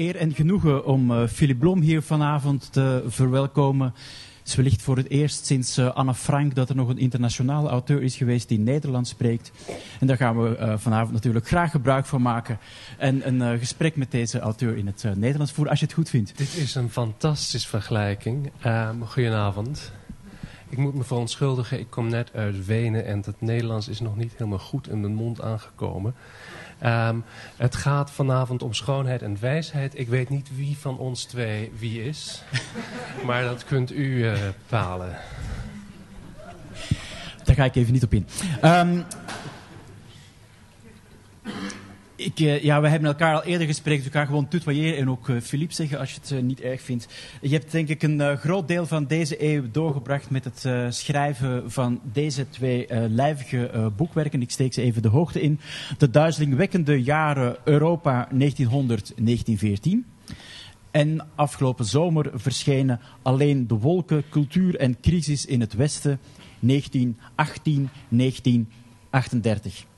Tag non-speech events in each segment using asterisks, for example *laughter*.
eer en genoegen om uh, Philip Blom hier vanavond te verwelkomen. Het is wellicht voor het eerst sinds uh, Anne Frank dat er nog een internationale auteur is geweest die Nederlands spreekt. En daar gaan we uh, vanavond natuurlijk graag gebruik van maken. En een gesprek met deze auteur in het Nederlands voeren, als je het goed vindt. Dit is een fantastische vergelijking. Goedenavond. Ik moet me verontschuldigen, ik kom net uit Wenen en het Nederlands is nog niet helemaal goed in mijn mond aangekomen. Um, het gaat vanavond om schoonheid en wijsheid. Ik weet niet wie van ons twee wie is. *laughs* maar dat kunt u uh, bepalen. Daar ga ik even niet op in. Um, ik, uh, ja, we hebben elkaar al eerder gesproken, dus ik ga gewoon tutoyeren en ook uh, Philippe zeggen als je het uh, niet erg vindt. Je hebt denk ik een groot deel van deze eeuw doorgebracht met het schrijven van deze twee lijvige boekwerken. Ik steek ze even de hoogte in. De duizelingwekkende jaren Europa 1900-1914. En afgelopen zomer verschenen alleen de wolken, cultuur en crisis in het Westen 1918-1938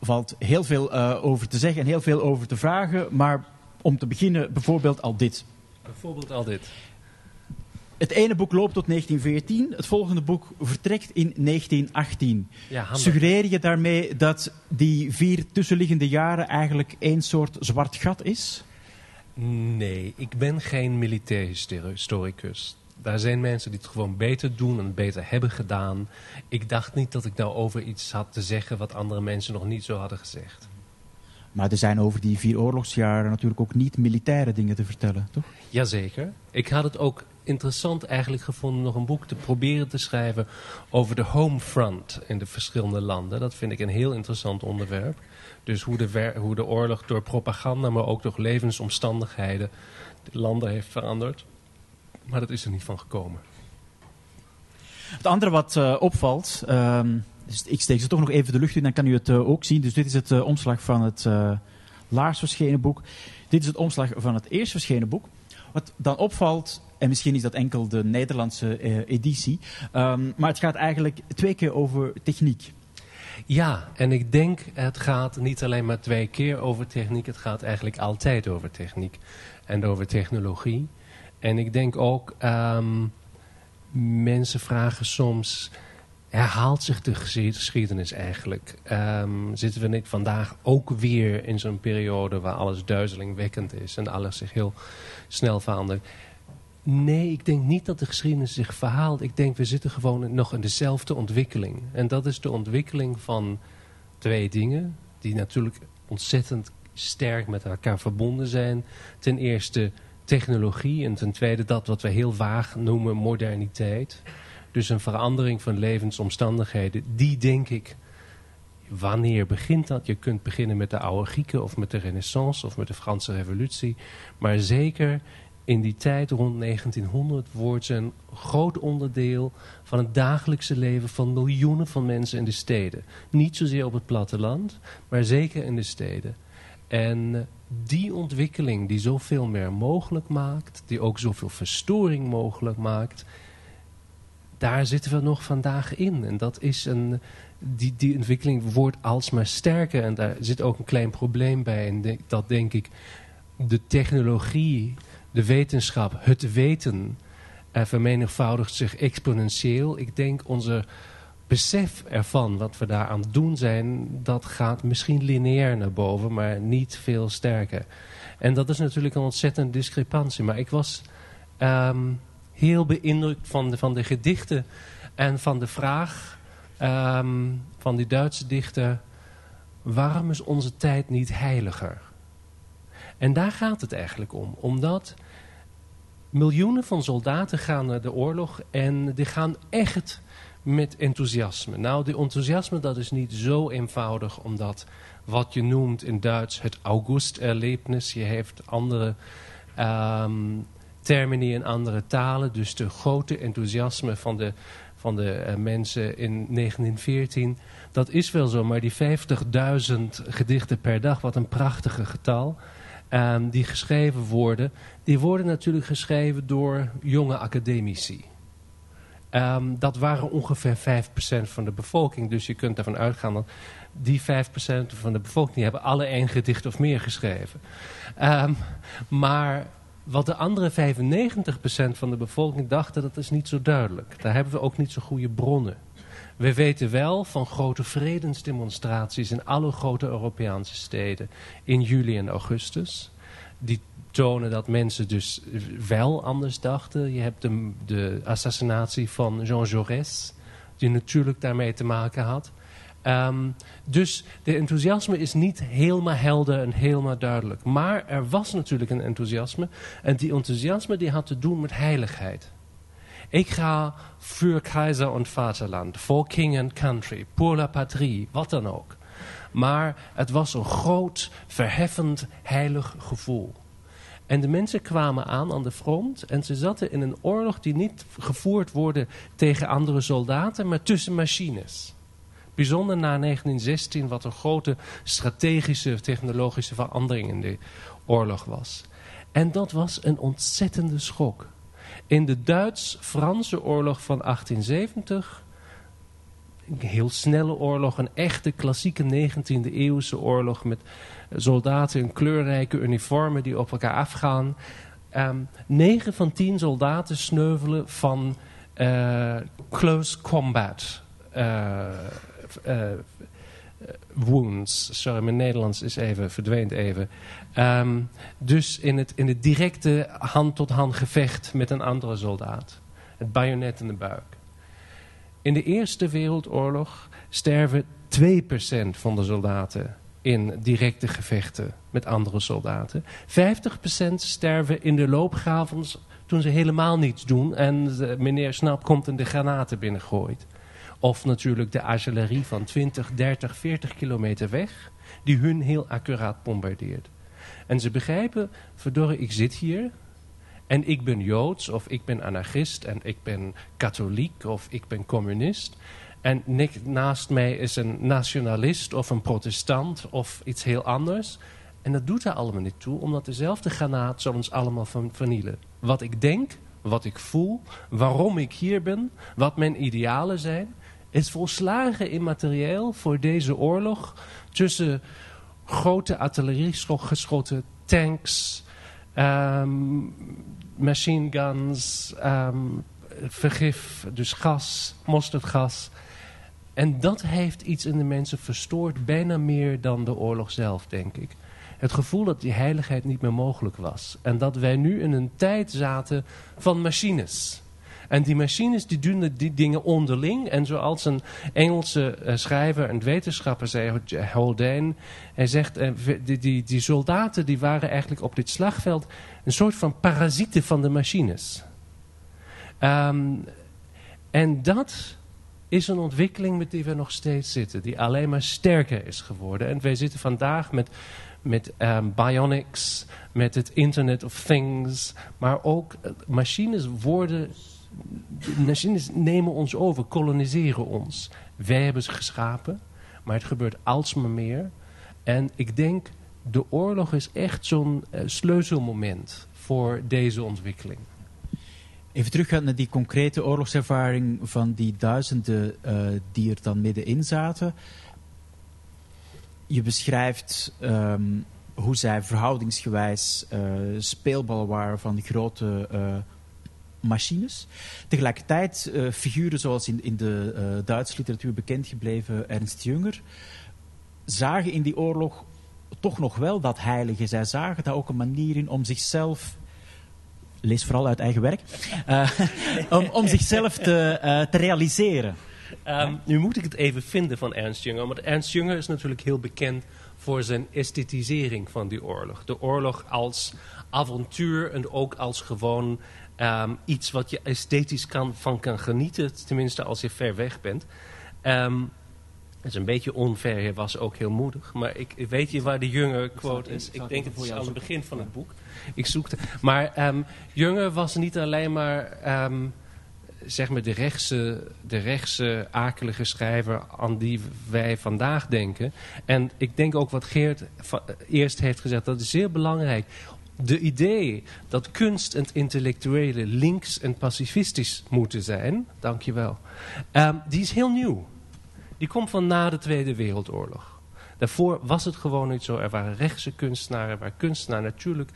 valt heel veel uh, over te zeggen en heel veel over te vragen. Maar om te beginnen bijvoorbeeld al dit. Bijvoorbeeld al dit. Het ene boek loopt tot 1914, het volgende boek vertrekt in 1918. Ja, Suggereer je daarmee dat die vier tussenliggende jaren eigenlijk één soort zwart gat is? Nee, ik ben geen militair historicus daar zijn mensen die het gewoon beter doen en beter hebben gedaan. Ik dacht niet dat ik nou over iets had te zeggen wat andere mensen nog niet zo hadden gezegd. Maar er zijn over die vier oorlogsjaren natuurlijk ook niet militaire dingen te vertellen, toch? Jazeker. Ik had het ook interessant eigenlijk gevonden nog een boek te proberen te schrijven over de home front in de verschillende landen. Dat vind ik een heel interessant onderwerp. Dus hoe de, hoe de oorlog door propaganda, maar ook door levensomstandigheden de landen heeft veranderd maar dat is er niet van gekomen. Het andere wat uh, opvalt, uh, dus ik steek ze toch nog even de lucht in, dan kan u het uh, ook zien. Dus dit is het uh, omslag van het laatst verschenen boek. Dit is het omslag van het eerst verschenen boek. Wat dan opvalt, en misschien is dat enkel de Nederlandse editie, um, maar het gaat eigenlijk twee keer over techniek. Ja, en ik denk het gaat niet alleen maar twee keer over techniek, het gaat eigenlijk altijd over techniek en over technologie. En ik denk ook, um, mensen vragen soms, herhaalt zich de geschiedenis eigenlijk? Um, zitten we niet vandaag ook weer in zo'n periode waar alles duizelingwekkend is en alles zich heel snel verandert? Nee, ik denk niet dat de geschiedenis zich verhaalt. Ik denk we zitten gewoon nog in dezelfde ontwikkeling. En dat is de ontwikkeling van twee dingen die natuurlijk ontzettend sterk met elkaar verbonden zijn. Ten eerste technologie en ten tweede dat wat we heel vaag noemen moderniteit. Dus een verandering van levensomstandigheden, die denk ik, wanneer begint dat? Je kunt beginnen met de oude Grieken of met de renaissance of met de Franse revolutie. Maar zeker in die tijd rond 1900 wordt ze een groot onderdeel van het dagelijkse leven van miljoenen van mensen in de steden. Niet zozeer op het platteland, maar zeker in de steden. En die ontwikkeling die zoveel meer mogelijk maakt, die ook zoveel verstoring mogelijk maakt, daar zitten we nog vandaag in. En dat is een, die, die ontwikkeling wordt alsmaar sterker en daar zit ook een klein probleem bij. En dat denk ik, de technologie, de wetenschap, het weten, uh, vermenigvoudigt zich exponentieel. Ik denk onze besef ervan, wat we daar aan het doen zijn, dat gaat misschien lineair naar boven, maar niet veel sterker. En dat is natuurlijk een ontzettende discrepantie. Maar ik was um, heel beïndrukt van de, van de gedichten en van de vraag um, van die Duitse dichter... waarom is onze tijd niet heiliger? En daar gaat het eigenlijk om. Omdat miljoenen van soldaten gaan naar de oorlog en die gaan echt met enthousiasme. Nou, die enthousiasme dat is niet zo eenvoudig, omdat wat je noemt in Duits het August-erlebnis, je heeft andere um, termini in andere talen, dus de grote enthousiasme van de, van de uh, mensen in 1914, dat is wel zo, maar die 50.000 gedichten per dag, wat een prachtige getal, um, die geschreven worden, die worden natuurlijk geschreven door jonge academici. Ehm, dat waren ongeveer 5% van de bevolking. Dus je kunt ervan uitgaan dat die 5% van de bevolking... hebben alle één gedicht of meer geschreven. Um, maar wat de andere 95% van de bevolking dachten, dat is niet zo duidelijk. Daar hebben we ook niet zo goede bronnen. We weten wel van grote vredesdemonstraties in alle grote Europese steden in juli en augustus. Die tonen dat mensen dus wel anders dachten. Je hebt de, de assassinatie van Jean Jaurès, die natuurlijk daarmee te maken had. Um, dus de enthousiasme is niet helemaal helder en helemaal duidelijk. Maar er was natuurlijk een enthousiasme. En die enthousiasme die had te doen met heiligheid. Ik ga voor keizer en vaderland, voor king en country, pour la patrie, wat dan ook. Maar het was een groot, verheffend, heilig gevoel. En de mensen kwamen aan aan de front en ze zaten in een oorlog die niet gevoerd wordt tegen andere soldaten, maar tussen machines. Bijzonder na 1916, wat een grote strategische, technologische verandering in de oorlog was. En dat was een ontzettende schok. In de Duits-Franse oorlog van 1870, een heel snelle oorlog, een echte klassieke 19e eeuwse oorlog met soldaten in kleurrijke uniformen die op elkaar afgaan. Um, 9 van 10 soldaten sneuvelen van uh, close combat. Uh, uh, wounds. Sorry, mijn Nederlands is even, verdwijnt even. Um, dus in het, in het directe hand-tot-hand gevecht met een andere soldaat. Het bajonet in de buik. In de Eerste Wereldoorlog sterven 2% van de soldaten in directe gevechten met andere soldaten. 50% sterven in de loopgravens toen ze helemaal niets doen en meneer Snap komt en de granaten binnengooit. Of natuurlijk de artillerie van 20, 30, 40 kilometer weg, die hun heel accuraat bombardeert. En ze begrijpen, verdorie, ik zit hier en ik ben Joods of ik ben anarchist en ik ben katholiek of ik ben communist. En naast mij is een nationalist of een protestant of iets heel anders. En dat doet er allemaal niet toe, omdat dezelfde granaat zal ons allemaal vernielen. Wat ik denk, wat ik voel, waarom ik hier ben, wat mijn idealen zijn is volslagen immaterieel voor deze oorlog tussen grote artilleriegeschoten tanks, um, machine guns, um, vergif, dus gas, mosterdgas. En dat heeft iets in de mensen verstoord, bijna meer dan de oorlog zelf, denk ik. Het gevoel dat die heiligheid niet meer mogelijk was. En dat wij nu in een tijd zaten van machines. En die machines die doen die dingen onderling. En zoals een Engelse uh, schrijver en wetenschapper zei, Haldane, hij zegt, uh, die, die, die soldaten die waren eigenlijk op dit slagveld een soort van parasieten van de machines. Um, en dat is een ontwikkeling met die we nog steeds zitten, die alleen maar sterker is geworden. En wij zitten vandaag met, met um, bionics, met het Internet of Things, maar ook uh, machines worden de machines nemen ons over, koloniseren ons. Wij hebben ze geschapen, maar het gebeurt alsmaar meer. En ik denk, de oorlog is echt zo'n uh, sleutelmoment voor deze ontwikkeling. Even teruggaan naar die concrete oorlogservaring van die duizenden uh, die er dan middenin zaten. Je beschrijft um, hoe zij verhoudingsgewijs uh, speelballen waren van die grote machines. Tegelijkertijd uh, figuren zoals in, in de uh, Duitse literatuur bekend gebleven Ernst Jünger zagen in die oorlog toch nog wel dat heilige. Zij zagen daar ook een manier in om zichzelf lees vooral uit eigen werk, uh, *laughs* om, om zichzelf te, te realiseren. Um, nu moet ik het even vinden van Ernst Jünger, want Ernst Jünger is natuurlijk heel bekend voor zijn esthetisering van die oorlog. De oorlog als avontuur en ook als gewoon Um, iets wat je esthetisch kan, van kan genieten, tenminste als je ver weg bent. Um, het is een beetje onver, hij was ook heel moedig. Maar ik, weet je waar de Junger quote is? Ik denk het is aan het begin van het boek. Ik zoekte. Maar um, Junger was niet alleen maar um, zeg maar de rechtse, de rechtse akelige schrijver aan die wij vandaag denken. En ik denk ook wat Geert eerst heeft gezegd, dat is zeer belangrijk de idee dat kunst en intellectuele links en pacifistisch moeten zijn, dankjewel, um, die is heel nieuw. Die komt van na de Tweede Wereldoorlog. Daarvoor was het gewoon niet zo. Er waren rechtse kunstenaren, waar kunstenaar natuurlijk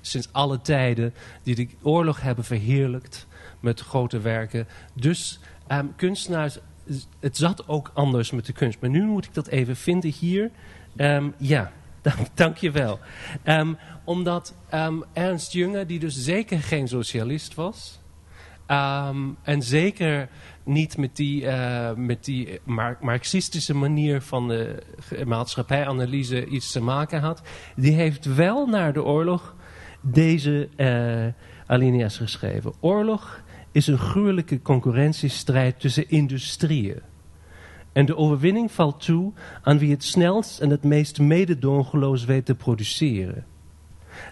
sinds alle tijden die de oorlog hebben verheerlijkt met grote werken. Dus um, kunstenaars, het zat ook anders met de kunst. Maar nu moet ik dat even vinden hier. Um, ja, dank, je wel. Um, omdat Ernst Jünger, die dus zeker geen socialist was... en zeker niet met die, uh, met die marxistische manier van de maatschappijanalyse iets te maken had. Die heeft wel naar de oorlog deze uh, alinea's geschreven. Oorlog is een gruwelijke concurrentiestrijd tussen industrieën. En de overwinning valt toe aan wie het snelst en het meest mededogenloos weet te produceren.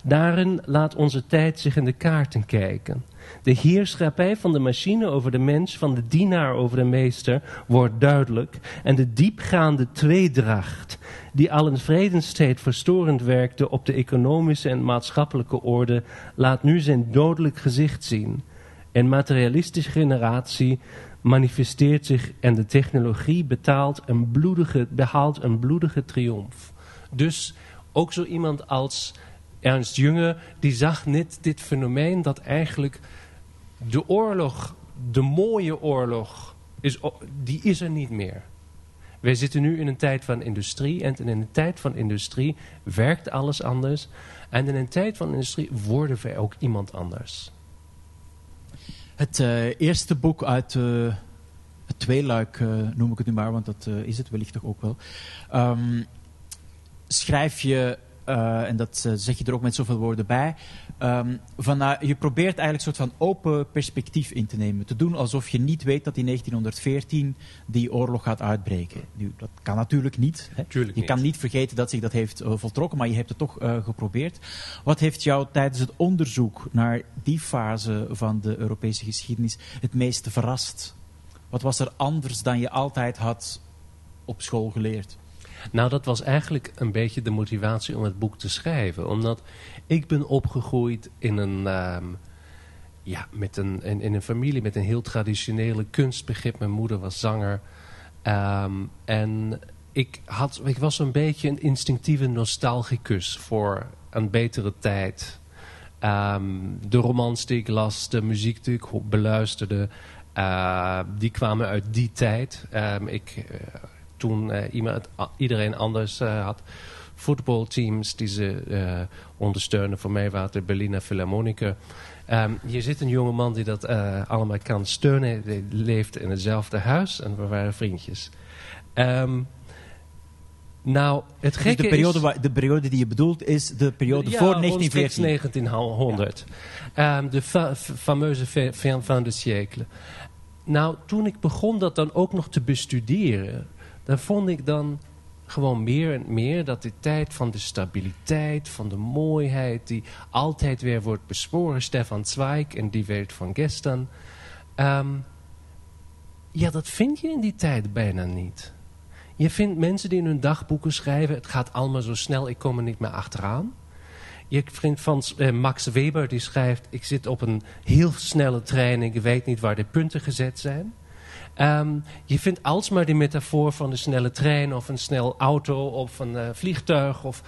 Daarin laat onze tijd zich in de kaarten kijken. De heerschappij van de machine over de mens, van de dienaar over de meester, wordt duidelijk. En de diepgaande tweedracht, die al in vredenstijd verstorend werkte op de economische en maatschappelijke orde, laat nu zijn dodelijk gezicht zien. Een materialistische generatie manifesteert zich en de technologie betaalt een bloedige, behaalt een bloedige triomf. Dus ook zo iemand als Ernst Jünger, die zag net dit fenomeen dat eigenlijk de oorlog, de mooie oorlog, is, die is er niet meer. Wij zitten nu in een tijd van industrie en in een tijd van industrie werkt alles anders. En in een tijd van industrie worden wij ook iemand anders. Het uh, eerste boek uit uh, het tweeluik, uh, noem ik het nu maar, want dat is het wellicht toch ook wel. Um, schrijf je uh, en dat uh, zeg je er ook met zoveel woorden bij. Um, van, je probeert eigenlijk een soort van open perspectief in te nemen. Te doen alsof je niet weet dat in 1914 die oorlog gaat uitbreken. Nu, dat kan natuurlijk niet. Hè? Tuurlijk je niet. kan niet vergeten dat zich dat heeft voltrokken, maar je hebt het toch geprobeerd. Wat heeft jou tijdens het onderzoek naar die fase van de Europese geschiedenis het meeste verrast? Wat was er anders dan je altijd had op school geleerd? Nou, dat was eigenlijk een beetje de motivatie om het boek te schrijven. Omdat ik ben opgegroeid in een, um, ja, met een, in, een familie met een heel traditionele kunstbegrip. Mijn moeder was zanger. Um, en ik, had, ik was een beetje een instinctieve nostalgicus voor een betere tijd. Um, de romans die ik las, de muziek die ik beluisterde... Uh, die kwamen uit die tijd. ik... Uh, toen uh, iemand, iedereen anders uh, had voetbalteams die ze uh, ondersteunen. Voor mij waren de Berliner Philharmoniker. Um, hier zit een jonge man die dat allemaal kan steunen. Hij leeft in hetzelfde huis en we waren vriendjes. Um, nou, het gekke de periode, is, de periode die je bedoelt is de periode ja, voor 1914. 1900. Ja. Um, de fa fameuze fin van de siècle. Nou, toen ik begon dat dan ook nog te bestuderen dan vond ik dan gewoon meer en meer dat de tijd van de stabiliteit, van de mooiheid, die altijd weer wordt besporen, Stefan Zweig en die wereld van gestern. Um, ja, dat vind je in die tijd bijna niet. Je vindt mensen die in hun dagboeken schrijven, het gaat allemaal zo snel, ik kom er niet meer achteraan. Je vindt van uh, Max Weber die schrijft, ik zit op een heel snelle trein en ik weet niet waar de punten gezet zijn. Um, je vindt alsmaar die metafoor van de snelle trein of een snel auto of een uh, vliegtuig. Of...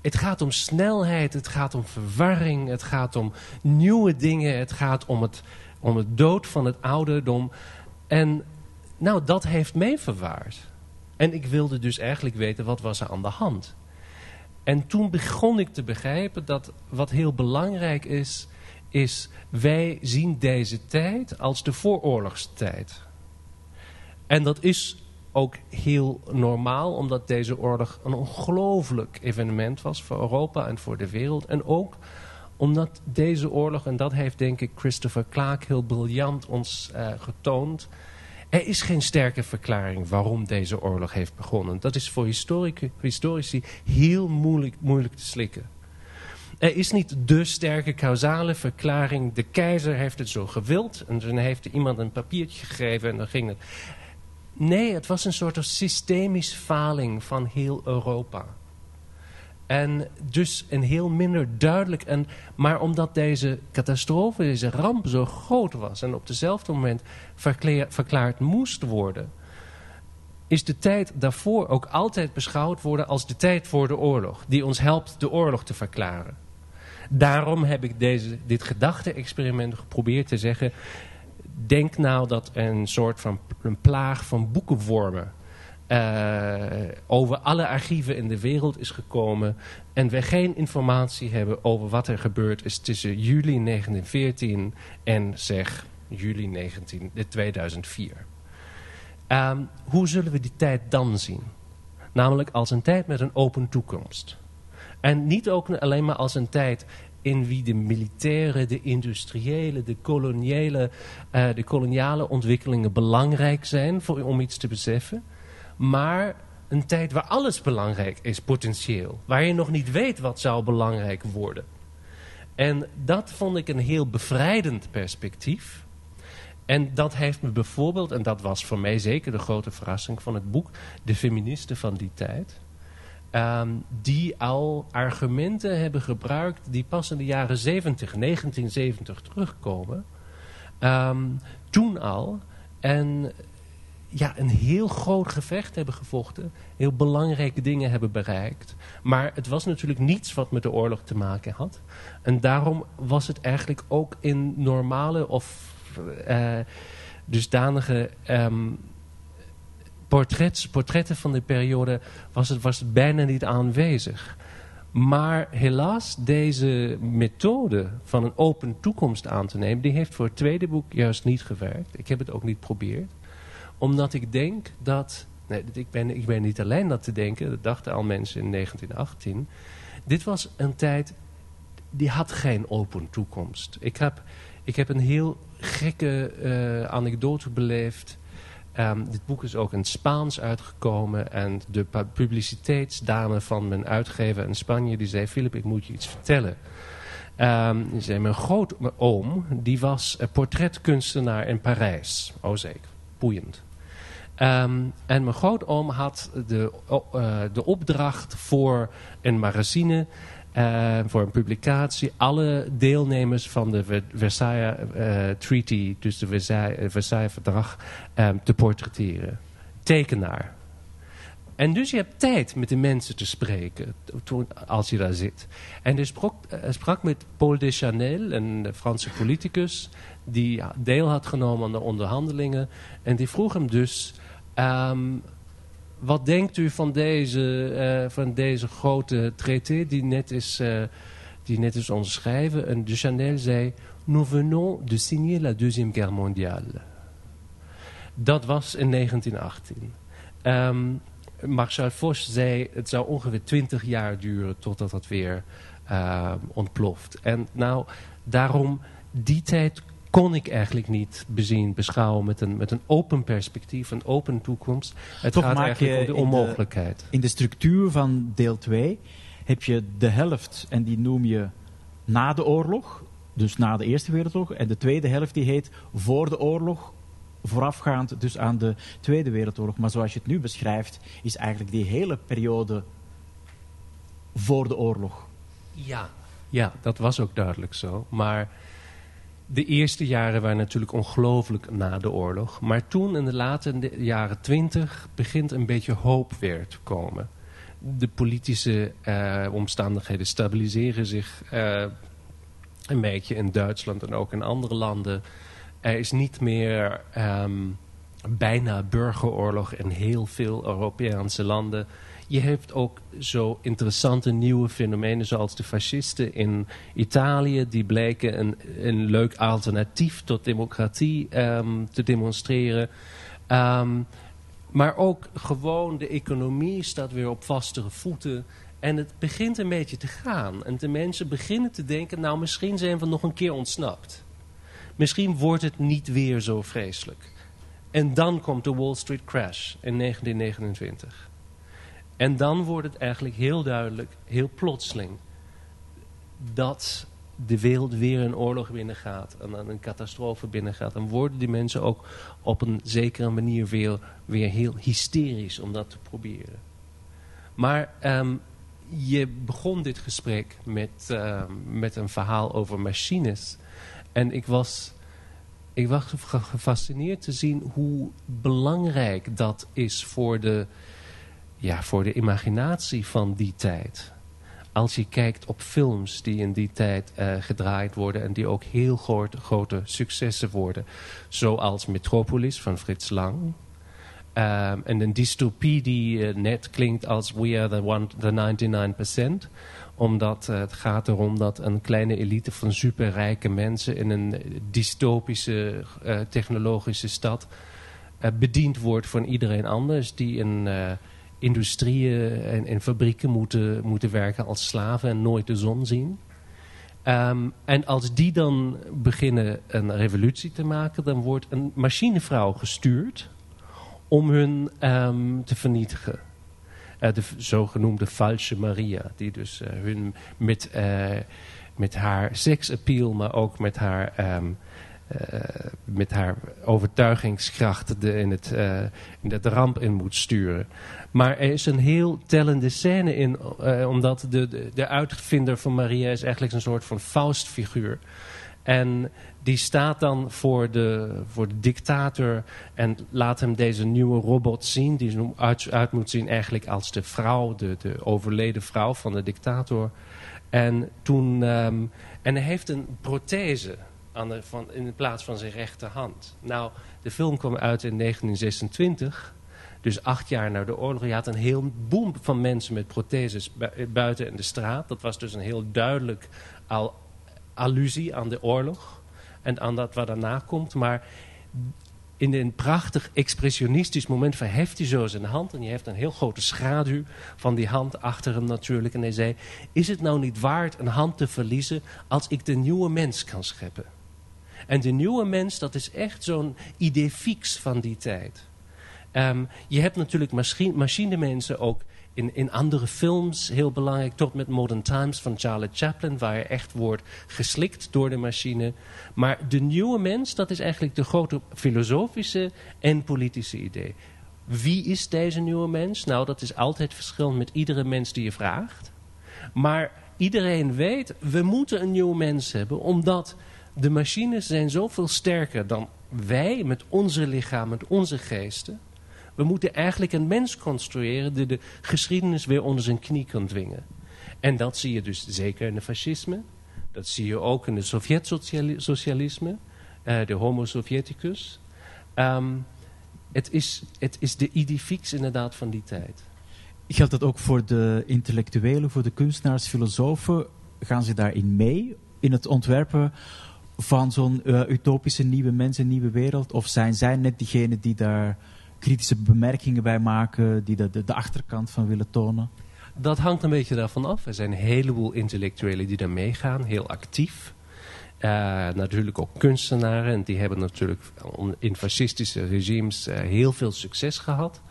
Het gaat om snelheid, het gaat om verwarring, het gaat om nieuwe dingen. Het gaat om het, om het dood van het ouderdom. En nou, dat heeft mij verwaard. En ik wilde dus eigenlijk weten wat was er aan de hand. En toen begon ik te begrijpen dat wat heel belangrijk is, is wij zien deze tijd als de vooroorlogstijd. En dat is ook heel normaal, omdat deze oorlog een ongelooflijk evenement was voor Europa en voor de wereld. En ook omdat deze oorlog, en dat heeft denk ik Christopher Clark heel briljant ons uh, getoond... Er is geen sterke verklaring waarom deze oorlog heeft begonnen. Dat is voor historici heel moeilijk, moeilijk te slikken. Er is niet de sterke causale verklaring. De keizer heeft het zo gewild. En dan heeft iemand een papiertje gegeven en dan ging het. Nee, het was een soort systemisch faling van heel Europa. En dus een heel minder duidelijk. En, maar omdat deze catastrofe, deze ramp zo groot was en op dezelfde moment verklaard moest worden, is de tijd daarvoor ook altijd beschouwd worden als de tijd voor de oorlog. Die ons helpt de oorlog te verklaren. Daarom heb ik deze, dit gedachte-experiment geprobeerd te zeggen. Denk nou dat een soort van een plaag van boekenwormen uh, over alle archieven in de wereld is gekomen en we geen informatie hebben over wat er gebeurd is tussen juli 1914 en zeg juli 19, 2004. Um, hoe zullen we die tijd dan zien? Namelijk als een tijd met een open toekomst. En niet ook alleen maar als een tijd in wie de militaire, de industriële, de koloniale, uh, de koloniale ontwikkelingen belangrijk zijn voor, om iets te beseffen. Maar een tijd waar alles belangrijk is, potentieel. Waar je nog niet weet wat zou belangrijk worden. En dat vond ik een heel bevrijdend perspectief. En dat heeft me bijvoorbeeld, en dat was voor mij zeker de grote verrassing van het boek... de feministen van die tijd... Ehm, die al argumenten hebben gebruikt die pas in de jaren 70, 1970 terugkomen. Ehm, toen al. En ja, een heel groot gevecht hebben gevochten. Heel belangrijke dingen hebben bereikt. Maar het was natuurlijk niets wat met de oorlog te maken had. En daarom was het eigenlijk ook in normale of uh, dusdanige um, portretten van de periode was het, was bijna niet aanwezig. Maar helaas, deze methode van een open toekomst aan te nemen... die heeft voor het tweede boek juist niet gewerkt. Ik heb het ook niet geprobeerd. Omdat ik denk dat... Nee, ik, ben, ik ben niet alleen dat te denken. Dat dachten al mensen in 1918. Dit was een tijd... die had geen open toekomst. Ik heb, ik heb een heel gekke uh, anekdote beleefd... Um, dit boek is ook in Spaans uitgekomen. En de publiciteitsdame van mijn uitgever in Spanje... die zei, Philip, ik moet je iets vertellen. Die zei, mijn grootoom... die was portretkunstenaar in Parijs. Oh zeker, boeiend. Um, en mijn grootoom had de, uh, de opdracht voor een magazine... Uh, voor een publicatie alle deelnemers van de Versailles uh, Treaty, dus de Versailles, Versailles Verdrag, um, te portretteren. Tekenaar. En dus je hebt tijd met de mensen te spreken toen, als je daar zit. En hij sprak, sprak met Paul Deschanel, een Franse politicus, die deel had genomen aan de onderhandelingen. En die vroeg hem dus... Um, wat denkt u van deze, uh, van deze grote traité die net is, uh, die net is onderschreven? En de Chanel zei, nous venons de signer la Deuxième Guerre mondiale. Dat was in 1918. Um, Marshal Foch zei, het zou ongeveer twintig jaar duren totdat dat weer uh, ontploft. En nou, daarom, die tijd kon ik eigenlijk niet bezien, beschouwen met een, met een open perspectief, een open toekomst. Het Toch gaat eigenlijk om de onmogelijkheid. In de, in de structuur van deel 2 heb je de helft, en die noem je na de oorlog, dus na de Eerste Wereldoorlog. En de tweede helft die heet voor de oorlog, voorafgaand dus aan de Tweede Wereldoorlog. Maar zoals je het nu beschrijft, is eigenlijk die hele periode voor de oorlog. Ja, ja dat was ook duidelijk zo. Maar de eerste jaren waren natuurlijk ongelooflijk na de oorlog. Maar toen in de late jaren twintig begint een beetje hoop weer te komen. De politische uh, omstandigheden stabiliseren zich uh, een beetje in Duitsland en ook in andere landen. Er is niet meer um, bijna burgeroorlog in heel veel Europese landen. Je hebt ook zo interessante nieuwe fenomenen zoals de fascisten in Italië. Die bleken een, een leuk alternatief tot democratie um, te demonstreren. Um, maar ook gewoon de economie staat weer op vastere voeten. En het begint een beetje te gaan. En de mensen beginnen te denken, nou misschien zijn we nog een keer ontsnapt. Misschien wordt het niet weer zo vreselijk. En dan komt de Wall Street crash in 1929. En dan wordt het eigenlijk heel duidelijk, heel plotseling, dat de wereld weer een oorlog binnengaat en dan een catastrofe binnengaat. Dan worden die mensen ook op een zekere manier weer, weer heel hysterisch om dat te proberen. Maar um, je begon dit gesprek met, uh, met een verhaal over machines. En ik was, ik was gefascineerd te zien hoe belangrijk dat is voor de, ja, voor de imaginatie van die tijd. Als je kijkt op films die in die tijd uh, gedraaid worden... en die ook heel grote, grote successen worden. Zoals Metropolis van Frits Lang... Um, en een dystopie die uh, net klinkt als We are the, one, the 99%. Omdat uh, het gaat erom dat een kleine elite van superrijke mensen... in een dystopische technologische stad... bediend wordt van iedereen anders... die in industrieën en, en, fabrieken moeten, moeten werken als slaven... en nooit de zon zien. Um, en als die dan beginnen een revolutie te maken... dan wordt een machinevrouw gestuurd om hun um, te vernietigen. Uh, de zogenoemde falsche Maria, die dus uh, hun met, uh, met haar seksappeal, maar ook met haar, um, met haar overtuigingskracht de, in, het, in het ramp in moet sturen. Maar er is een heel tellende scène in, omdat de, de, de, uitvinder van Maria is eigenlijk een soort van Faustfiguur. En die staat dan voor de, voor de dictator en laat hem deze nieuwe robot zien. Die uit, uit moet zien eigenlijk als de vrouw, de, de overleden vrouw van de dictator. En, toen, um, en hij heeft een prothese van, in plaats van zijn rechterhand. Nou, de film kwam uit in 1926... Dus acht jaar na de oorlog, je had een heel boom van mensen met protheses buiten in de straat. Dat was dus een heel duidelijk al allusie aan de oorlog en aan dat wat daarna komt. Maar in een prachtig expressionistisch moment verheft hij zo zijn hand. En je heeft een heel grote schaduw van die hand achter hem natuurlijk. En hij zei, is het nou niet waard een hand te verliezen als ik de nieuwe mens kan scheppen? En de nieuwe mens, dat is echt zo'n idee fix van die tijd. Um, je hebt natuurlijk machine, machinemensen ook in, in andere films heel belangrijk. Tot met Modern Times van Charlie Chaplin. Waar je echt wordt geslikt door de machine. Maar de nieuwe mens, dat is eigenlijk de grote filosofische en politische idee. Wie is deze nieuwe mens? Nou, dat is altijd verschillend met iedere mens die je vraagt. Maar iedereen weet, we moeten een nieuwe mens hebben. Omdat de machines zijn zoveel sterker dan wij met onze lichaam, met onze geesten. We moeten eigenlijk een mens construeren die de geschiedenis weer onder zijn knie kan dwingen. En dat zie je dus zeker in het fascisme. Dat zie je ook in het Sovjet-socialisme, de homo sovieticus. Um, het, is, het is de idee fix inderdaad van die tijd. Geldt dat ook voor de intellectuelen, voor de kunstenaars, filosofen? Gaan ze daarin mee, in het ontwerpen van zo'n uh, utopische nieuwe mens, een nieuwe wereld? Of zijn zij net diegenen die daar kritische bemerkingen bij maken, die de, de, achterkant van willen tonen? Dat hangt een beetje daarvan af. Er zijn een heleboel intellectuelen die daar meegaan, heel actief. Uh, natuurlijk ook kunstenaren. En die hebben natuurlijk in fascistische regimes uh, heel veel succes gehad.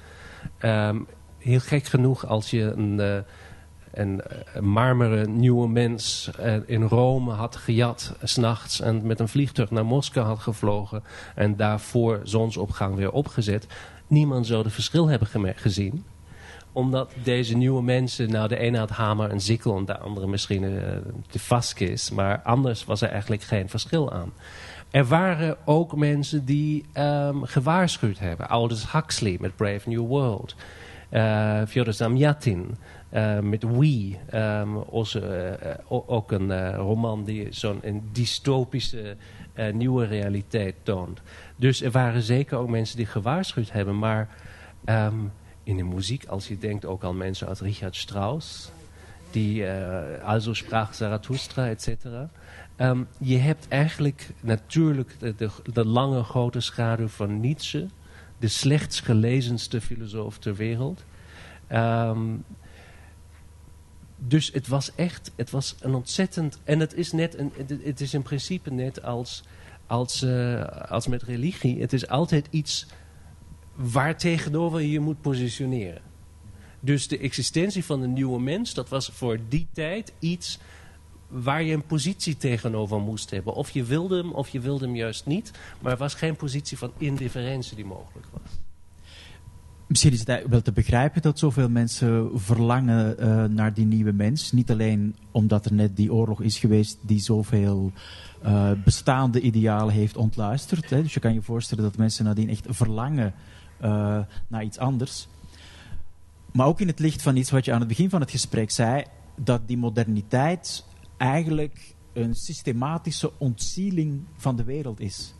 Um, heel gek genoeg als je een, een, een marmeren nieuwe mens in Rome had gejat... s'nachts en met een vliegtuig naar Moskou had gevlogen... en daarvoor zonsopgang weer opgezet niemand zou het verschil hebben gezien omdat deze nieuwe mensen, nou de ene had hamer en zikkel en de andere misschien uh, de vaskis. Maar anders was er eigenlijk geen verschil aan. Er waren ook mensen die um, gewaarschuwd hebben. Aldous Huxley met Brave New World. Uh, Fyodor Zamyatin uh, met We. Um, onze, ook een roman die zo'n dystopische nieuwe realiteit toont. Dus er waren zeker ook mensen die gewaarschuwd hebben. Maar um, in de muziek, als je denkt ook aan mensen als Richard Strauss... die uh, also sprach Zarathustra, et cetera... Um, je hebt eigenlijk natuurlijk de, de, lange grote schaduw van Nietzsche... de slechts gelezenste filosoof ter wereld... dus het was echt, het was een ontzettend... En het is, net een, het is in principe net als als, uh, als met religie. Het is altijd iets waar tegenover je je moet positioneren. Dus de existentie van een nieuwe mens, dat was voor die tijd iets waar je een positie tegenover moest hebben. Of je wilde hem, of je wilde hem juist niet. Maar er was geen positie van indifferentie die mogelijk was. Misschien is het wel te begrijpen dat zoveel mensen verlangen uh, naar die nieuwe mens. Niet alleen omdat er net die oorlog is geweest die zoveel uh, bestaande idealen heeft ontluisterd. Hè. Dus je kan je voorstellen dat mensen nadien echt verlangen uh, naar iets anders. Maar ook in het licht van iets wat je aan het begin van het gesprek zei, dat die moderniteit eigenlijk een systematische ontzieling van de wereld is.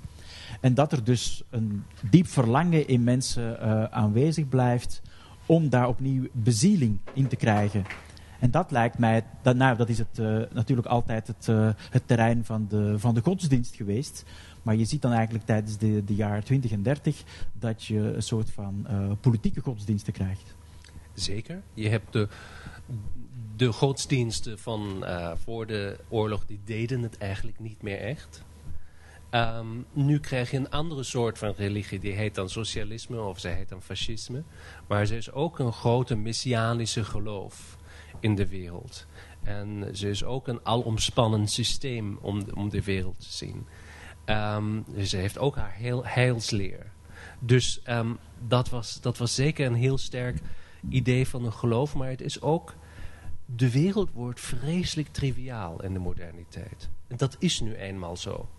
En dat er dus een diep verlangen in mensen uh, aanwezig blijft om daar opnieuw bezieling in te krijgen. En dat lijkt mij, dat, nou, dat is het, uh, natuurlijk altijd het, uh, het terrein van de, van de godsdienst geweest. Maar je ziet dan eigenlijk tijdens de, de jaren 20 en 30 dat je een soort van politieke godsdiensten krijgt. Zeker. Je hebt de, de godsdiensten van voor de oorlog, die deden het eigenlijk niet meer echt. Um, nu krijg je een andere soort van religie, die heet dan socialisme of ze heet dan fascisme. Maar er is ook een grote messianische geloof in de wereld. En ze is ook een alomspannend systeem om, om de wereld te zien. Um, ze heeft ook haar heel, heilsleer. Dus um, dat, was, dat was zeker een heel sterk idee van een geloof, maar het is ook de wereld wordt vreselijk triviaal in de moderniteit. En dat is nu eenmaal zo.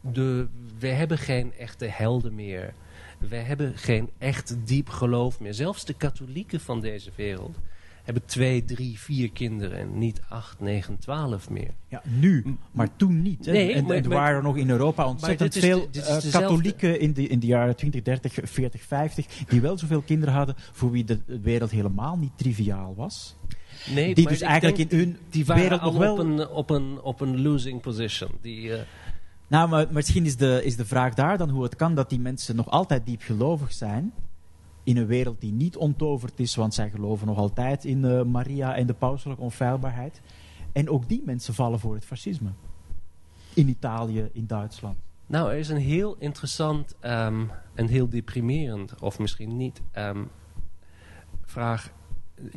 De, we hebben geen echte helden meer. We hebben geen echt diep geloof meer. Zelfs de katholieken van deze wereld hebben twee, drie, vier kinderen en niet acht, negen, twaalf meer. Ja, nu, maar toen niet. Hè? Nee, en, maar, er waren nog in Europa ontzettend veel uh, katholieken in de, in de jaren 20, 30, 40, 50... die wel zoveel kinderen hadden voor wie de wereld helemaal niet triviaal was. Nee, die dus eigenlijk in hun die waren wereld nog wel... op, een, op, een, op een losing position. Die, uh... Nou, maar misschien is de, is de vraag daar dan hoe het kan dat die mensen nog altijd diep gelovig zijn in een wereld die niet ontoverd is, want zij geloven nog altijd in uh, Maria en de pauselijke onfeilbaarheid. En ook die mensen vallen voor het fascisme. In Italië, in Duitsland. Nou, er is een heel interessant um, en heel deprimerend, of misschien niet, um, vraag.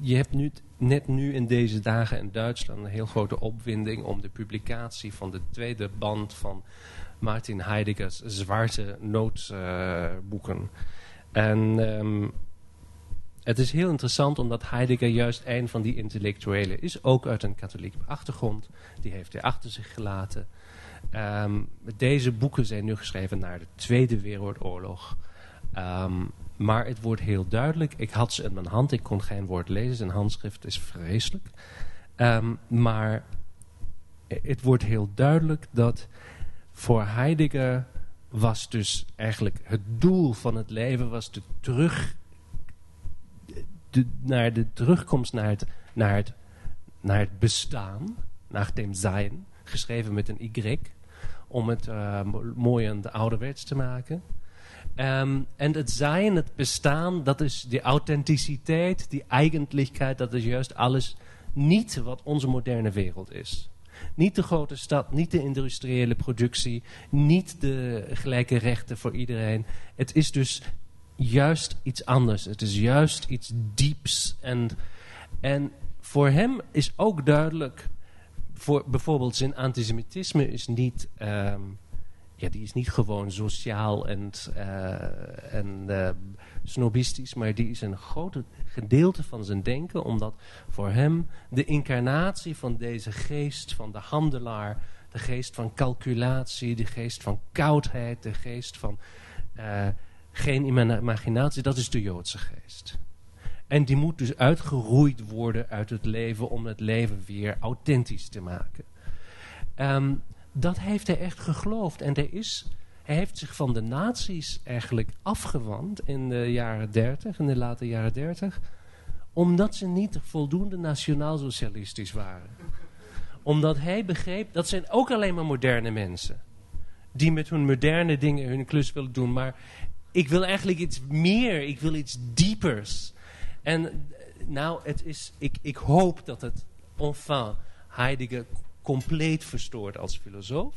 Je hebt nu, net nu in deze dagen in Duitsland een heel grote opwinding om de publicatie van de tweede band van Martin Heideggers zwarte noodboeken. Uh, en um, het is heel interessant omdat Heidegger juist een van die intellectuelen is. Ook uit een katholieke achtergrond. Die heeft hij achter zich gelaten. Um, deze boeken zijn nu geschreven naar de Tweede Wereldoorlog. Um, maar het wordt heel duidelijk. Ik had ze in mijn hand. Ik kon geen woord lezen. Zijn handschrift is vreselijk. Um, maar het wordt heel duidelijk dat voor Heidegger was dus eigenlijk het doel van het leven was de terug, naar de terugkomst naar het, naar, het, naar het bestaan, naar dem zijn, geschreven met een Y, om het uh, mooi en ouderwets te maken. Um, en het zijn, het bestaan, dat is die authenticiteit, die eigentlijkheid, dat is juist alles niet wat onze moderne wereld is. Niet de grote stad, niet de industriële productie, niet de gelijke rechten voor iedereen. Het is dus juist iets anders. Het is juist iets dieps. En, en voor hem is ook duidelijk, voor bijvoorbeeld zijn antisemitisme is niet... Um, ja, die is niet gewoon sociaal en, uh, en uh, snobistisch, maar die is een groot gedeelte van zijn denken, omdat voor hem de incarnatie van deze geest van de handelaar, de geest van calculatie, de geest van koudheid, de geest van uh, geen imaginatie, dat is de Joodse geest. En die moet dus uitgeroeid worden uit het leven om het leven weer authentisch te maken. Um, dat heeft hij echt geloofd. En er is, hij heeft zich van de nazi's eigenlijk afgewand in de jaren dertig, in de late jaren dertig. Omdat ze niet voldoende nationaal-socialistisch waren. Omdat hij begreep, dat zijn ook alleen maar moderne mensen. Die met hun moderne dingen hun klus willen doen. Maar ik wil eigenlijk iets meer, ik wil iets diepers. En nou, het is, ik, ik hoop dat het enfin Heidegger compleet verstoord als filosoof.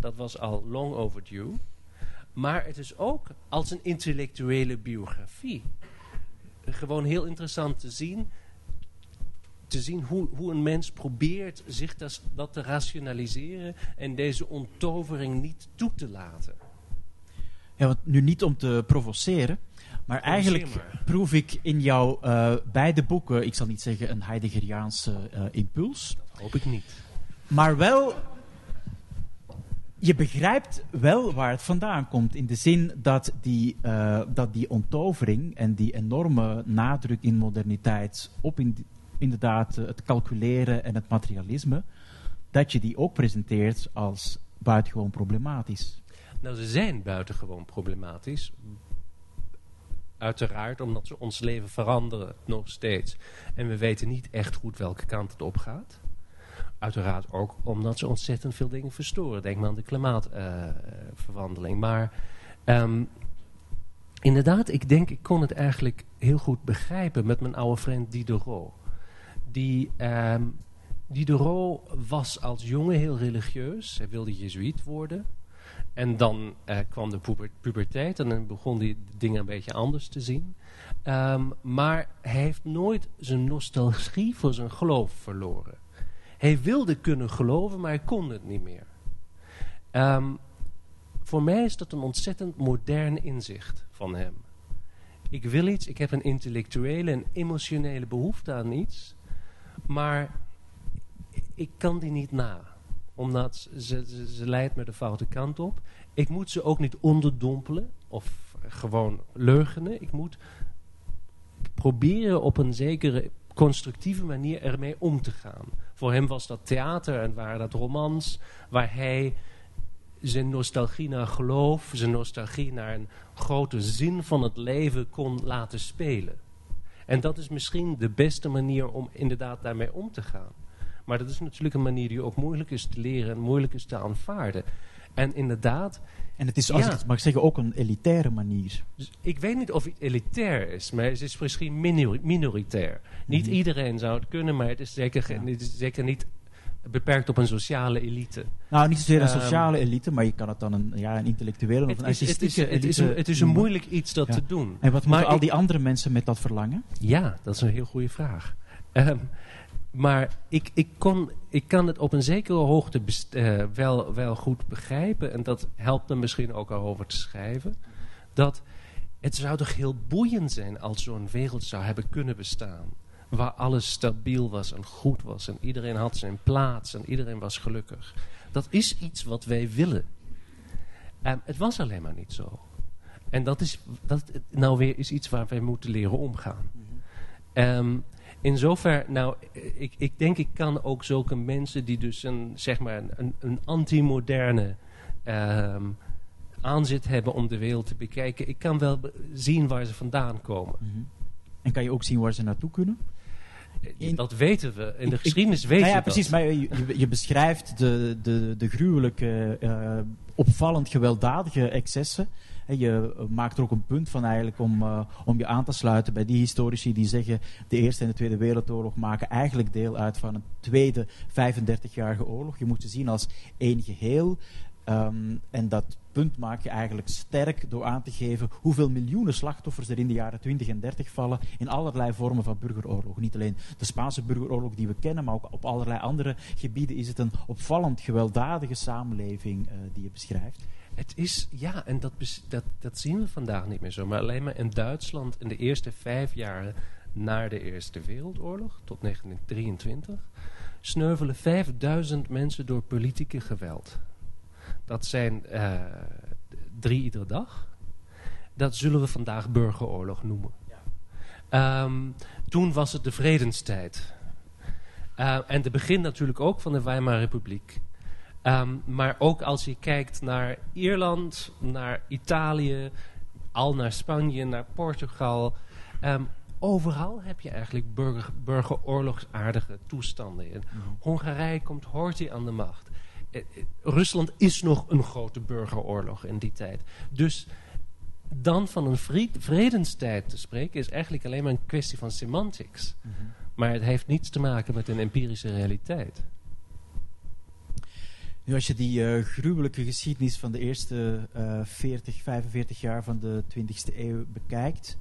Dat was al long overdue. Maar het is ook als een intellectuele biografie. Gewoon heel interessant te zien. Te zien hoe, hoe een mens probeert zich dat, dat te rationaliseren. En deze onttovering niet toe te laten. Ja, want nu niet om te provoceren. Maar eigenlijk proef ik in jouw uh, beide boeken, ik zal niet zeggen een Heideggeriaanse uh, impuls. Dat hoop ik niet. Maar wel, je begrijpt wel waar het vandaan komt. In de zin dat die, uh, dat die onttovering en die enorme nadruk in moderniteit op in, inderdaad het calculeren en het materialisme, dat je die ook presenteert als buitengewoon problematisch. Nou, ze zijn buitengewoon problematisch. Uiteraard, omdat ze ons leven veranderen nog steeds. En we weten niet echt goed welke kant het op gaat. Uiteraard ook omdat ze ontzettend veel dingen verstoren. Denk maar aan de klimaatverwandeling. Uh, maar um, inderdaad, ik denk, ik kon het eigenlijk heel goed begrijpen met mijn oude vriend Diderot. Die, um, Diderot was als jongen heel religieus. Hij wilde jezuïet worden. En dan uh, kwam de puber puberteit en dan begon hij dingen een beetje anders te zien. Um, maar hij heeft nooit zijn nostalgie voor zijn geloof verloren. Hij wilde kunnen geloven, maar hij kon het niet meer. Um, voor mij is dat een ontzettend modern inzicht van hem. Ik wil iets, ik heb een intellectuele en emotionele behoefte aan iets, maar ik kan die niet na omdat ze, ze, ze leidt me de foute kant op. Ik moet ze ook niet onderdompelen of gewoon leugenen. Ik moet proberen op een zekere constructieve manier ermee om te gaan. Voor hem was dat theater en waren dat romans waar hij zijn nostalgie naar geloof, zijn nostalgie naar een grote zin van het leven kon laten spelen. En dat is misschien de beste manier om inderdaad daarmee om te gaan. Maar dat is natuurlijk een manier die ook moeilijk is te leren en moeilijk is te aanvaarden. En inderdaad... En het is, als ik het mag zeggen, ook een elitaire manier. Dus ik weet niet of het elitair is, maar het is misschien minoritair. Niet mhm. iedereen zou het kunnen, maar het is zeker, ja. het is zeker niet beperkt op een een elite. Nou, niet zozeer een um, sociale elite, maar je kan het dan een, ja, een intellectuele of een artistieke het is, het is, een, het is een moeilijk iets dat ja. te doen. En wat moeten al die andere mensen met dat verlangen? Ja, dat is een heel goede vraag. Um, maar ik, ik, kon, ik kan het op een zekere hoogte uh, wel, wel goed begrijpen. En dat helpt me misschien ook al over te schrijven. Dat het zou toch heel boeiend zijn als zo'n wereld zou hebben kunnen bestaan. Waar alles stabiel was en goed was. En iedereen had zijn plaats en iedereen was gelukkig. Dat is iets wat wij willen. Um, het was alleen maar niet zo. En dat is dat nou weer is iets waar wij moeten leren omgaan. Um, in zover, nou, ik, ik denk ik kan ook zulke mensen die dus een, zeg maar, een, een anti-moderne um, aanzet hebben om de wereld te bekijken. Ik kan wel zien waar ze vandaan komen. Mm -hmm. En kan je ook zien waar ze naartoe kunnen? In, dat weten we. In de ik, geschiedenis weten nou we ja, precies, maar je, je, beschrijft de, de, de gruwelijke, uh, opvallend gewelddadige excessen je eh, maakt er ook een punt van eigenlijk om, uh, om je aan te sluiten bij die historici die zeggen de Eerste en de Tweede Wereldoorlog maken eigenlijk deel uit van een tweede 35-jarige oorlog. Je moet ze zien als één geheel. Um, en dat punt maak je eigenlijk sterk door aan te geven hoeveel miljoenen slachtoffers er in de jaren 20 en 30 vallen in allerlei vormen van burgeroorlog. Niet alleen de Spaanse burgeroorlog die we kennen, maar ook op allerlei andere gebieden is het een opvallend gewelddadige samenleving uh, die je beschrijft. Het is, ja, en dat, dat, dat zien we vandaag niet meer zo. Maar alleen maar in Duitsland in de eerste vijf jaren na de Eerste Wereldoorlog, tot 1923, sneuvelen 5000 mensen door politieke geweld. Dat zijn uh, drie iedere dag. Dat zullen we vandaag burgeroorlog noemen. Ja. Um, toen was het de vredenstijd. Uh, en de begin natuurlijk ook van de Weimar Republiek. Um, maar ook als je kijkt naar Ierland, naar Italië, al naar Spanje, naar Portugal. Um, overal heb je eigenlijk burger, burgeroorlogsaardige toestanden. In mm Hongarije komt Horthy aan de macht. Uh, Rusland is nog een grote burgeroorlog in die tijd. Dus dan van een vredenstijd te spreken is eigenlijk alleen maar een kwestie van semantics. Mm -hmm. Maar het heeft niets te maken met een empirische realiteit. Nu, als je die uh, gruwelijke geschiedenis van de eerste uh, 40, 45 jaar van de 20e eeuw bekijkt,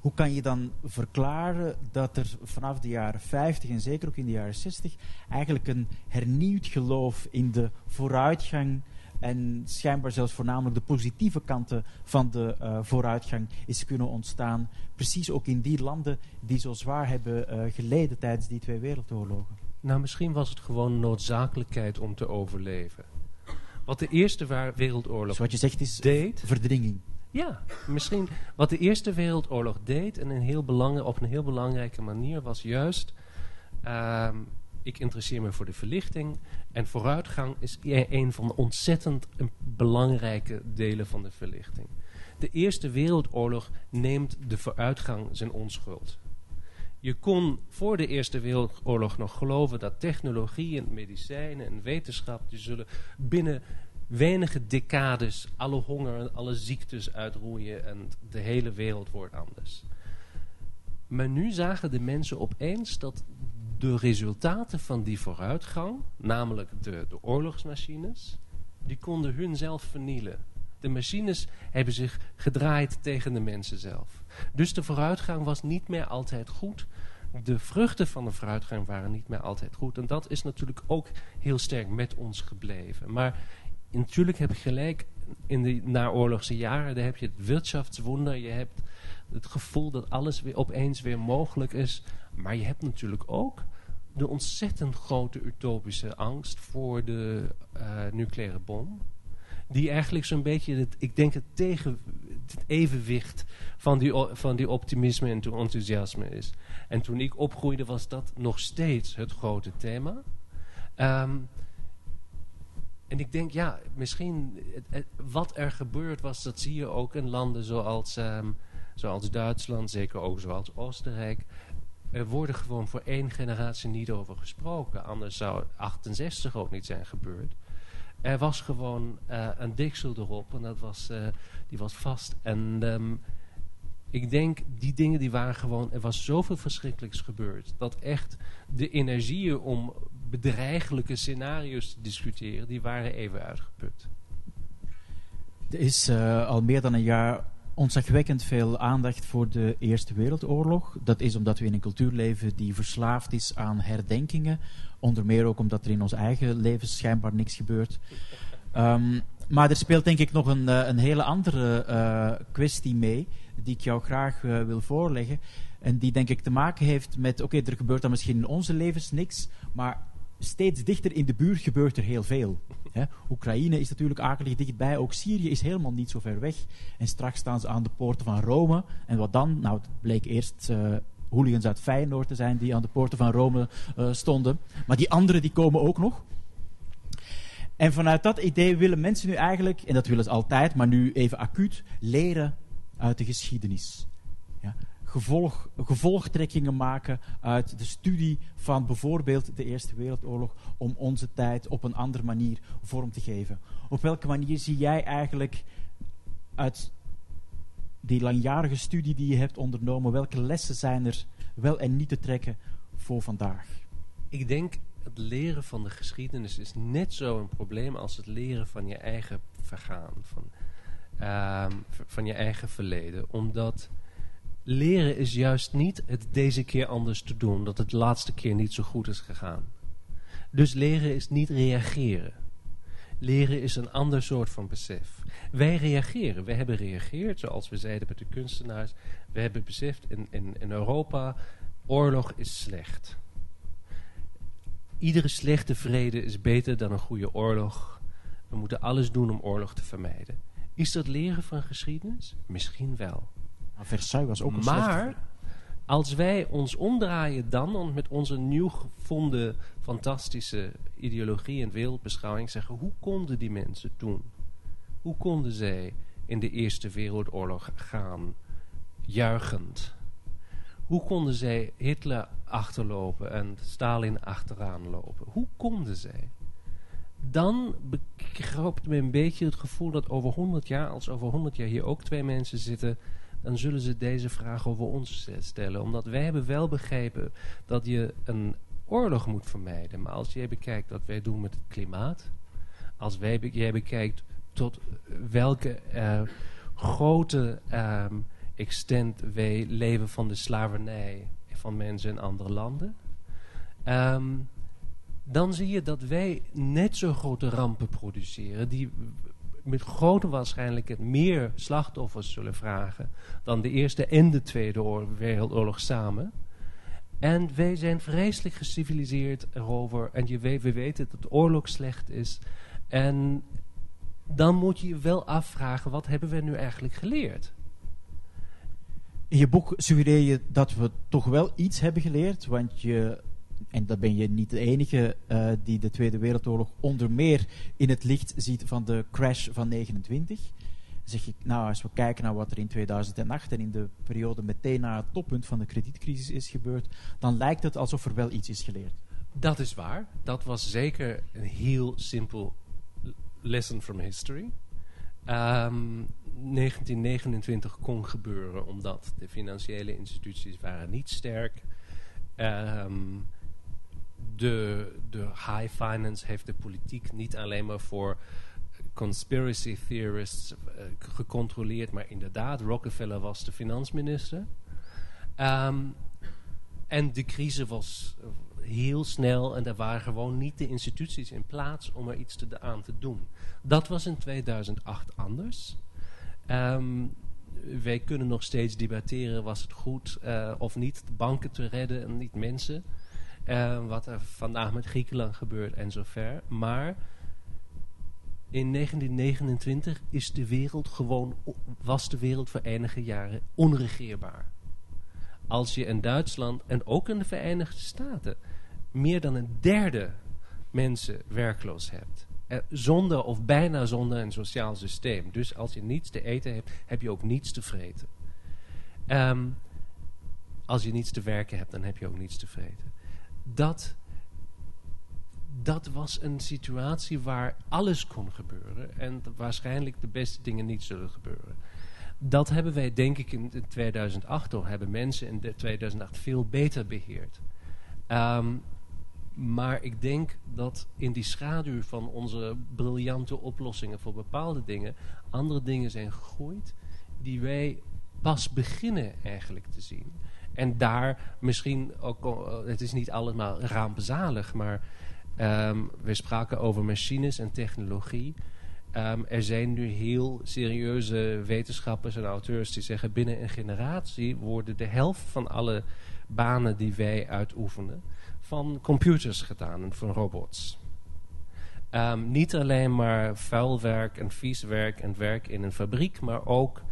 hoe kan je dan verklaren dat er vanaf de jaren 50 en zeker ook in de jaren 60 eigenlijk een hernieuwd geloof in de vooruitgang en schijnbaar zelfs voornamelijk de positieve kanten van de uh, vooruitgang is kunnen ontstaan. Precies ook in die landen die zo zwaar hebben uh, geleden tijdens die twee wereldoorlogen. Nou, misschien was het gewoon noodzakelijkheid om te overleven. Wat de Eerste Wereldoorlog Zoals je zegt is deed, verdringing. Ja, misschien wat de Eerste Wereldoorlog deed en een heel belang, op een heel belangrijke manier was juist... Uh, ik interesseer me voor de verlichting en vooruitgang is een van de ontzettend belangrijke delen van de verlichting. De Eerste Wereldoorlog neemt de vooruitgang zijn onschuld. Je kon voor de Eerste Wereldoorlog nog geloven dat technologie en medicijnen en wetenschap... die zullen binnen wenige decades alle honger en alle ziektes uitroeien... en de hele wereld wordt anders. Maar nu zagen de mensen opeens dat de resultaten van die vooruitgang... namelijk de, de oorlogsmachines, die konden hun zelf vernielen... De machines hebben zich gedraaid tegen de mensen zelf. Dus de vooruitgang was niet meer altijd goed. De vruchten van de vooruitgang waren niet meer altijd goed. En dat is natuurlijk ook heel sterk met ons gebleven. Maar natuurlijk heb je gelijk, in de naoorlogse jaren daar heb je het wirtschaftswunder. Je hebt het gevoel dat alles weer opeens weer mogelijk is. Maar je hebt natuurlijk ook de ontzettend grote utopische angst voor de uh, nucleaire bom die eigenlijk zo'n beetje, het, ik denk het tegen het evenwicht van die, van die optimisme en enthousiasme is. En toen ik opgroeide was dat nog steeds het grote thema. Um, en ik denk, ja, misschien wat er gebeurd was, dat zie je ook in landen zoals, um, zoals Duitsland, zeker ook zoals Oostenrijk. Er worden gewoon voor één generatie niet over gesproken. Anders zou 68 ook niet zijn gebeurd. Er was gewoon uh, een deksel erop en dat was, uh, die was vast. En um, ik denk, die dingen die waren gewoon... Er was zoveel verschrikkelijks gebeurd. Dat echt de energieën om bedreigelijke scenario's te discussiëren... die waren even uitgeput. Er is uh, al meer dan een jaar ontzagwekkend veel aandacht voor de Eerste Wereldoorlog. Dat is omdat we in een cultuur leven die verslaafd is aan herdenkingen. Onder meer ook omdat er in ons eigen leven schijnbaar niks gebeurt. Um, maar er speelt denk ik nog een, uh, een hele andere uh, kwestie mee, die ik jou graag uh, wil voorleggen. En die denk ik te maken heeft met, oké, er gebeurt dan misschien in onze levens niks, maar steeds dichter in de buurt gebeurt er heel veel. Oekraïne is natuurlijk akelig dichtbij, ook Syrië is helemaal niet zo ver weg. En straks staan ze aan de poorten van Rome. En wat dan? Nou, het bleek eerst uh, hooligans uit Feyenoord te zijn die aan de poorten van Rome uh, stonden. Maar die anderen die komen ook nog. En vanuit dat idee willen mensen nu eigenlijk, en dat willen ze altijd, maar nu even acuut, leren uit de geschiedenis. Ja? Gevolg, gevolgtrekkingen maken uit de studie van bijvoorbeeld de Eerste Wereldoorlog om onze tijd op een andere manier vorm te geven. Op welke manier zie jij eigenlijk uit die langjarige studie die je hebt ondernomen, welke lessen zijn er wel en niet te trekken voor vandaag? Ik denk het leren van de geschiedenis is net zo een probleem als het leren van je eigen vergaan, van, uh, van je eigen verleden. Omdat leren is juist niet het deze keer anders te doen, dat het de laatste keer niet zo goed is gegaan. Dus leren is niet reageren. Leren is een ander soort van besef. Wij reageren. We hebben gereageerd, zoals we zeiden met de kunstenaars. We hebben beseft in, in, in Europa, oorlog is slecht. Iedere slechte vrede is beter dan een goede oorlog. We moeten alles doen om oorlog te vermijden. Is dat leren van geschiedenis? Misschien wel. Maar Versailles was ook een Maar als wij ons omdraaien dan met onze nieuw gevonden fantastische ideologie en wereldbeschouwing zeggen... hoe konden die mensen toen? Hoe konden zij in de Eerste Wereldoorlog gaan juichend? Hoe konden zij Hitler achterlopen en Stalin achteraan lopen? Hoe konden zij? Dan bekropt me een beetje het gevoel dat over 100 jaar, als over 100 jaar hier ook twee mensen zitten dan zullen ze deze vraag over ons stellen. Omdat wij hebben wel begrepen dat je een oorlog moet vermijden. Maar als jij bekijkt wat wij doen met het klimaat... als wij, jij bekijkt tot welke uh, grote um, extent wij leven van de slavernij van mensen in andere landen... Um, dan zie je dat wij net zo grote rampen produceren, die met grote waarschijnlijkheid meer slachtoffers zullen vragen dan de Eerste en de Tweede Wereldoorlog samen. En wij zijn vreselijk geciviliseerd erover. En je weet, we weten dat oorlog slecht is. En dan moet je je wel afvragen, wat hebben we nu eigenlijk geleerd? In je boek suggereer je dat we toch wel iets hebben geleerd, want je, en dat ben je niet de enige uh, die de Tweede Wereldoorlog onder meer in het licht ziet van de crash van 29. Zeg ik, nou, als we kijken naar wat er in 2008 en in de periode meteen na het toppunt van de kredietcrisis is gebeurd, dan lijkt het alsof er wel iets is geleerd. Dat is waar. Dat was zeker een heel simpel lesson from history. Um, 1929 kon gebeuren omdat de financiële instituties waren niet sterk. Um, de, de high finance heeft de politiek niet alleen maar voor conspiracy theorists uh, gecontroleerd, maar inderdaad, Rockefeller was de finansminister. Um, en de crisis was heel snel en er waren gewoon niet de instituties in plaats om er iets aan te doen. Dat was in 2008 anders. Um, wij kunnen nog steeds debatteren, was het goed uh, of niet banken te redden en niet mensen. Uh, wat er vandaag met Griekenland gebeurt en zover. Maar in 1929 is de wereld gewoon, was de wereld voor enige jaren onregeerbaar. Als je in Duitsland en ook in de Verenigde Staten meer dan een derde mensen werkloos hebt. Eh, zonder of bijna zonder een sociaal systeem. Dus als je niets te eten hebt, heb je ook niets te vreten. Um, als je niets te werken hebt, dan heb je ook niets te vreten. Dat, dat was een situatie waar alles kon gebeuren. En waarschijnlijk de beste dingen niet zullen gebeuren. Dat hebben wij denk ik in 2008 toch, hebben mensen in 2008 veel beter beheerd. Um, maar ik denk dat in die schaduw van onze briljante oplossingen voor bepaalde dingen, andere dingen zijn gegooid die wij pas beginnen eigenlijk te zien. En daar misschien ook, eh, het is niet allemaal rampzalig, maar um, we spraken over machines en technologie. Um, er zijn nu heel serieuze wetenschappers en auteurs die zeggen binnen een generatie worden de helft van alle banen die wij uitoefenen van computers gedaan en van robots. Um, niet alleen maar vuilwerk en vies werk en werk in een fabriek, maar ook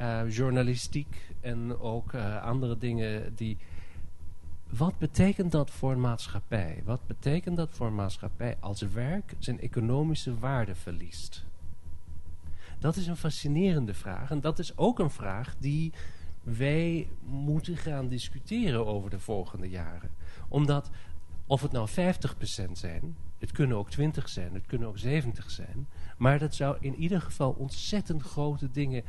uh, journalistiek en ook uh, andere dingen die... Wat betekent dat voor een maatschappij? Wat betekent dat voor een maatschappij als werk zijn economische waarde verliest? Dat is een fascinerende vraag en dat is ook een vraag die wij moeten gaan discussiëren over de volgende jaren omdat, of het nou 50% zijn, het kunnen ook 20 zijn, het kunnen ook 70 zijn. Maar dat zou in ieder geval ontzettend grote dingen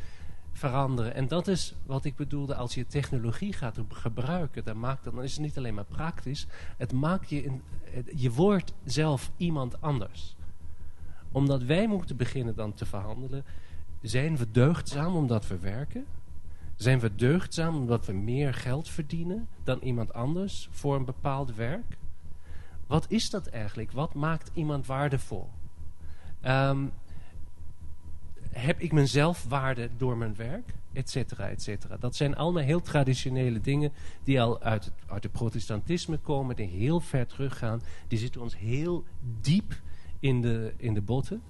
veranderen. En dat is wat ik bedoelde, als je technologie gaat gebruiken, dan, maakt dan is het niet alleen maar praktisch. Het maakt je, in, je wordt zelf iemand anders. Omdat wij moeten beginnen dan te verhandelen, zijn we deugdzaam omdat we werken? Zijn we deugdzaam omdat we meer geld verdienen dan iemand anders voor een bepaald werk? Wat is dat eigenlijk? Wat maakt iemand waardevol? Um, heb ik mijn zelfwaarde door mijn werk? Etcetera, etcetera. Dat zijn allemaal heel traditionele dingen die al uit het, uit het protestantisme komen, die heel ver teruggaan. Die zitten ons heel diep in de, in de botten.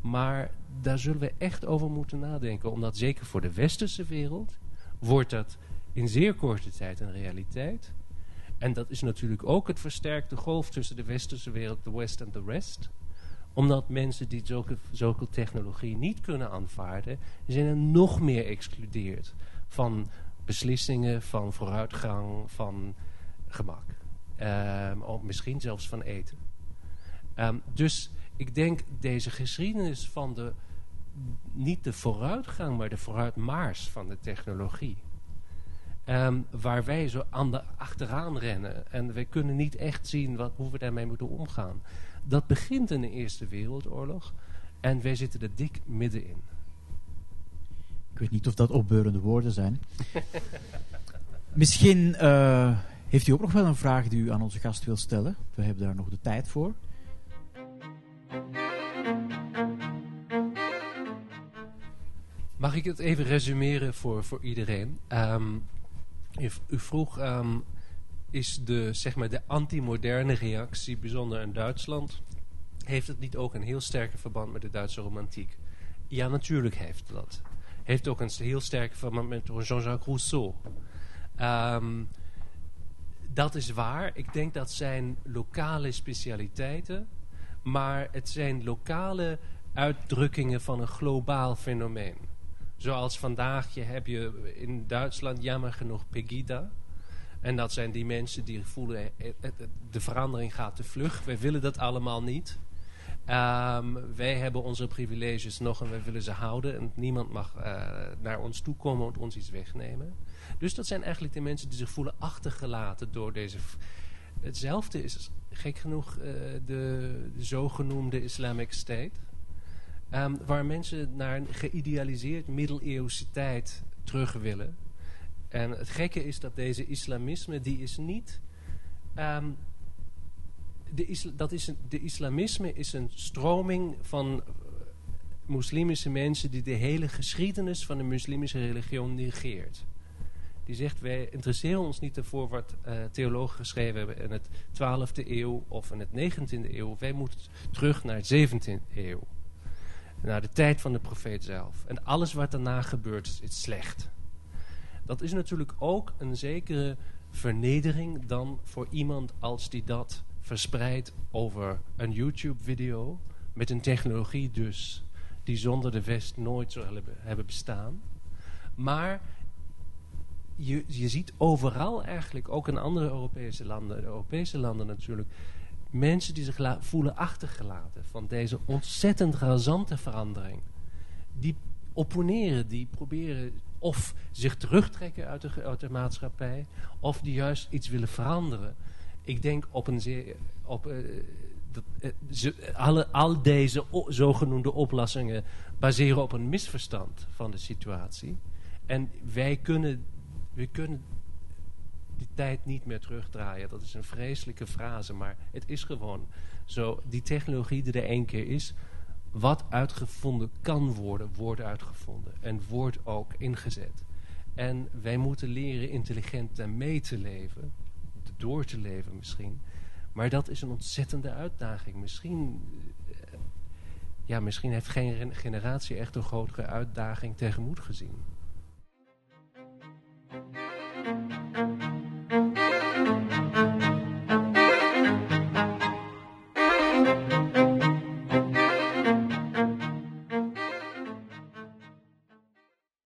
Maar daar zullen we echt over moeten nadenken. Omdat zeker voor de westerse wereld wordt dat in zeer korte tijd een realiteit. En dat is natuurlijk ook het versterkte golf tussen de westerse wereld, de West en de rest. Omdat mensen die zulke, technologie niet kunnen aanvaarden, zijn er nog meer excludeerd van beslissingen, van vooruitgang, van gemak. Um, of misschien zelfs van eten. Um, dus ik denk deze geschiedenis van de niet de vooruitgang, maar de vooruitmaars van de technologie. Um, waar wij zo aan de achteraan rennen. En we kunnen niet echt zien wat, hoe we daarmee moeten omgaan. Dat begint in de Eerste Wereldoorlog. En wij zitten er dik middenin. Ik weet niet of dat opbeurende woorden zijn. *laughs* Misschien uh, Heeft u ook nog wel een vraag die u aan onze gast wil stellen? We hebben daar nog de tijd voor. Mag ik het even resumeren voor, voor iedereen? Um, u, u, vroeg, um, is de, zeg maar, de anti-moderne reactie bijzonder in Duitsland? Heeft het niet ook een heel sterke verband met de Duitse romantiek? Ja, natuurlijk heeft dat. Heeft ook een heel sterke verband met Jean-Jacques Rousseau. Um, dat is waar. Ik denk dat zijn lokale specialiteiten, maar het zijn lokale uitdrukkingen van een globaal fenomeen. Zoals vandaag je heb je in Duitsland jammer genoeg Pegida. En dat zijn die mensen die voelen, eh, eh, de verandering gaat te vlug. Wij willen dat allemaal niet. Um, wij hebben onze privileges nog en wij willen ze houden. En niemand mag uh, naar ons toe komen en ons iets wegnemen. Dus dat zijn eigenlijk de mensen die zich voelen achtergelaten door deze... Hetzelfde is gek genoeg de, de, zogenoemde Islamic State. Um, waar mensen naar een geïdealiseerd middeleeuwse tijd terug willen. En het gekke is dat deze islamisme, die is niet... Um, de, isla dat is een, de islamisme is een stroming van uh, moslimische mensen... die de hele geschiedenis van de moslimische religie negeert. Die zegt, wij interesseren ons niet ervoor wat uh, theologen geschreven hebben in het 12e eeuw of in het 19e eeuw. Wij moeten terug naar de 17e eeuw. Naar de tijd van de profeet zelf. En alles wat daarna gebeurt is slecht. Dat is natuurlijk ook een zekere vernedering dan voor iemand als die dat verspreidt over een YouTube-video. Met een technologie dus die zonder de West nooit zou hebben bestaan. Maar je, je ziet overal eigenlijk, ook in andere Europese landen, de Europese landen natuurlijk, mensen die zich voelen achtergelaten van deze ontzettend razante verandering. Die opponeren, die proberen of zich terugtrekken uit de, maatschappij, of die juist iets willen veranderen. Ik denk op een zeer, op, uh, dat, uh, ze, alle, al deze zogenoemde oplossingen baseren op een misverstand van de situatie. En wij kunnen we kunnen die tijd niet meer terugdraaien. Dat is een vreselijke frase, maar het is gewoon zo. Die technologie die er één keer is, wat uitgevonden kan worden, wordt uitgevonden en wordt ook ingezet. En wij moeten leren intelligent daarmee te leven, door te leven misschien. Maar dat is een ontzettende uitdaging. Misschien, eh, ja, misschien heeft geen generatie echt een grotere uitdaging tegemoet gezien.